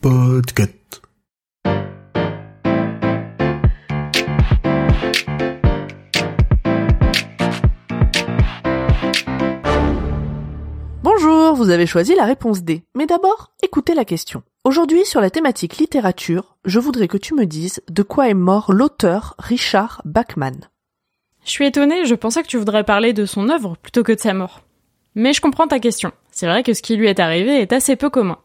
Podcast. Bonjour, vous avez choisi la réponse D. Mais d'abord, écoutez la question. Aujourd'hui, sur la thématique littérature, je voudrais que tu me dises de quoi est mort l'auteur Richard Bachman. Je suis étonnée, je pensais que tu voudrais parler de son œuvre plutôt que de sa mort. Mais je comprends ta question. C'est vrai que ce qui lui est arrivé est assez peu commun.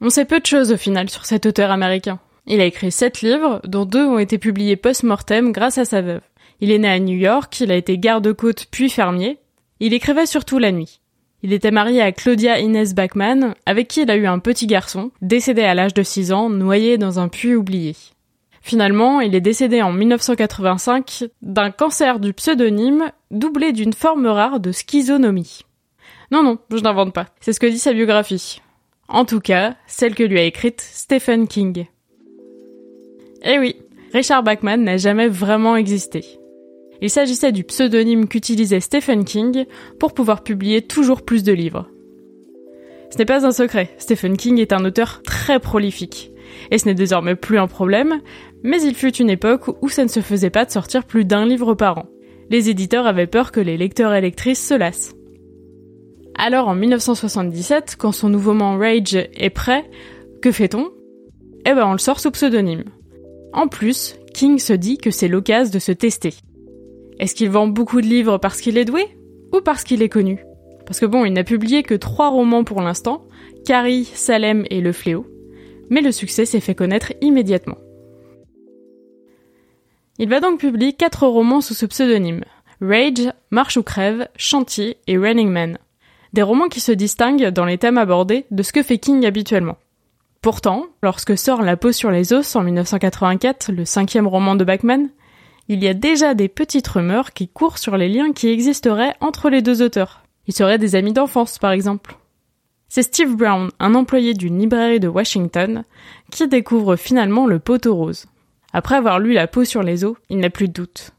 On sait peu de choses au final sur cet auteur américain. Il a écrit sept livres, dont deux ont été publiés post-mortem grâce à sa veuve. Il est né à New York, il a été garde-côte puis fermier. Il écrivait surtout la nuit. Il était marié à Claudia Inès Bachmann, avec qui il a eu un petit garçon, décédé à l'âge de 6 ans, noyé dans un puits oublié. Finalement, il est décédé en 1985 d'un cancer du pseudonyme doublé d'une forme rare de schizonomie. Non, non, je n'invente pas. C'est ce que dit sa biographie. En tout cas, celle que lui a écrite Stephen King. Eh oui, Richard Bachman n'a jamais vraiment existé. Il s'agissait du pseudonyme qu'utilisait Stephen King pour pouvoir publier toujours plus de livres. Ce n'est pas un secret, Stephen King est un auteur très prolifique. Et ce n'est désormais plus un problème, mais il fut une époque où ça ne se faisait pas de sortir plus d'un livre par an. Les éditeurs avaient peur que les lecteurs et lectrices se lassent. Alors en 1977, quand son nouveau roman Rage est prêt, que fait-on? Eh ben on le sort sous pseudonyme. En plus, King se dit que c'est l'occasion de se tester. Est-ce qu'il vend beaucoup de livres parce qu'il est doué ou parce qu'il est connu? Parce que bon, il n'a publié que trois romans pour l'instant, Carrie, Salem et Le Fléau, mais le succès s'est fait connaître immédiatement. Il va donc publier quatre romans sous ce pseudonyme Rage, Marche ou Crève, Chantier et Running Man. Des romans qui se distinguent dans les thèmes abordés de ce que fait King habituellement. Pourtant, lorsque sort La peau sur les os en 1984, le cinquième roman de Bachman, il y a déjà des petites rumeurs qui courent sur les liens qui existeraient entre les deux auteurs. Ils seraient des amis d'enfance, par exemple. C'est Steve Brown, un employé d'une librairie de Washington, qui découvre finalement le poteau rose. Après avoir lu La peau sur les os, il n'a plus de doute.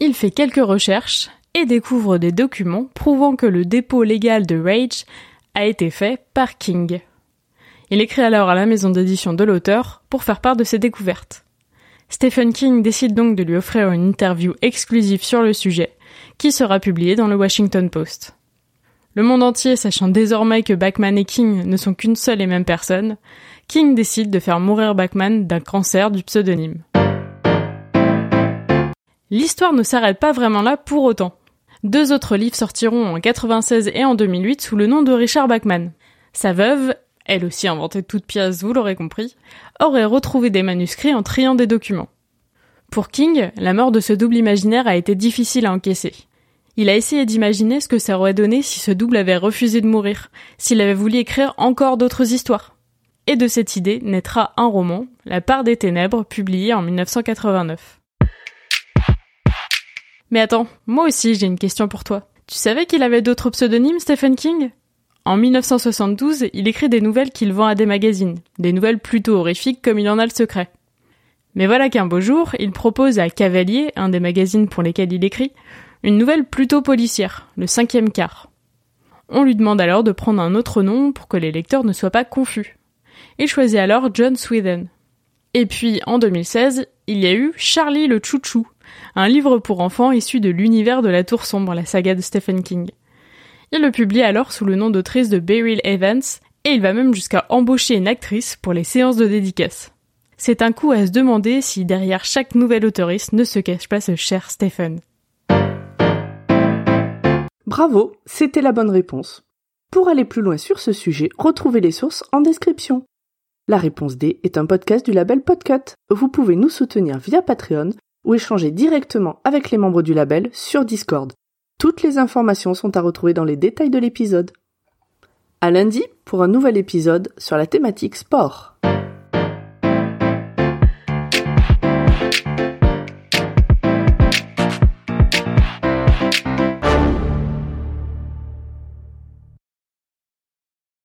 Il fait quelques recherches et découvre des documents prouvant que le dépôt légal de Rage a été fait par King. Il écrit alors à la maison d'édition de l'auteur pour faire part de ses découvertes. Stephen King décide donc de lui offrir une interview exclusive sur le sujet, qui sera publiée dans le Washington Post. Le monde entier sachant désormais que Bachman et King ne sont qu'une seule et même personne, King décide de faire mourir Bachman d'un cancer du pseudonyme. L'histoire ne s'arrête pas vraiment là pour autant. Deux autres livres sortiront en 96 et en 2008 sous le nom de Richard Bachman. Sa veuve, elle aussi inventée de toutes pièces, vous l'aurez compris, aurait retrouvé des manuscrits en triant des documents. Pour King, la mort de ce double imaginaire a été difficile à encaisser. Il a essayé d'imaginer ce que ça aurait donné si ce double avait refusé de mourir, s'il avait voulu écrire encore d'autres histoires. Et de cette idée naîtra un roman, La part des ténèbres, publié en 1989. Mais attends, moi aussi j'ai une question pour toi. Tu savais qu'il avait d'autres pseudonymes, Stephen King? En 1972, il écrit des nouvelles qu'il vend à des magazines, des nouvelles plutôt horrifiques comme il en a le secret. Mais voilà qu'un beau jour, il propose à Cavalier, un des magazines pour lesquels il écrit, une nouvelle plutôt policière, le cinquième quart. On lui demande alors de prendre un autre nom pour que les lecteurs ne soient pas confus. Il choisit alors John Sweden. Et puis, en 2016, il y a eu Charlie le Chouchou, un livre pour enfants issu de l'univers de la Tour Sombre, la saga de Stephen King. Il le publie alors sous le nom d'autrice de Beryl Evans, et il va même jusqu'à embaucher une actrice pour les séances de dédicace. C'est un coup à se demander si derrière chaque nouvelle autoriste ne se cache pas ce cher Stephen. Bravo, c'était la bonne réponse. Pour aller plus loin sur ce sujet, retrouvez les sources en description. La réponse D est un podcast du label Podcut. Vous pouvez nous soutenir via Patreon ou échanger directement avec les membres du label sur Discord. Toutes les informations sont à retrouver dans les détails de l'épisode. À lundi pour un nouvel épisode sur la thématique sport.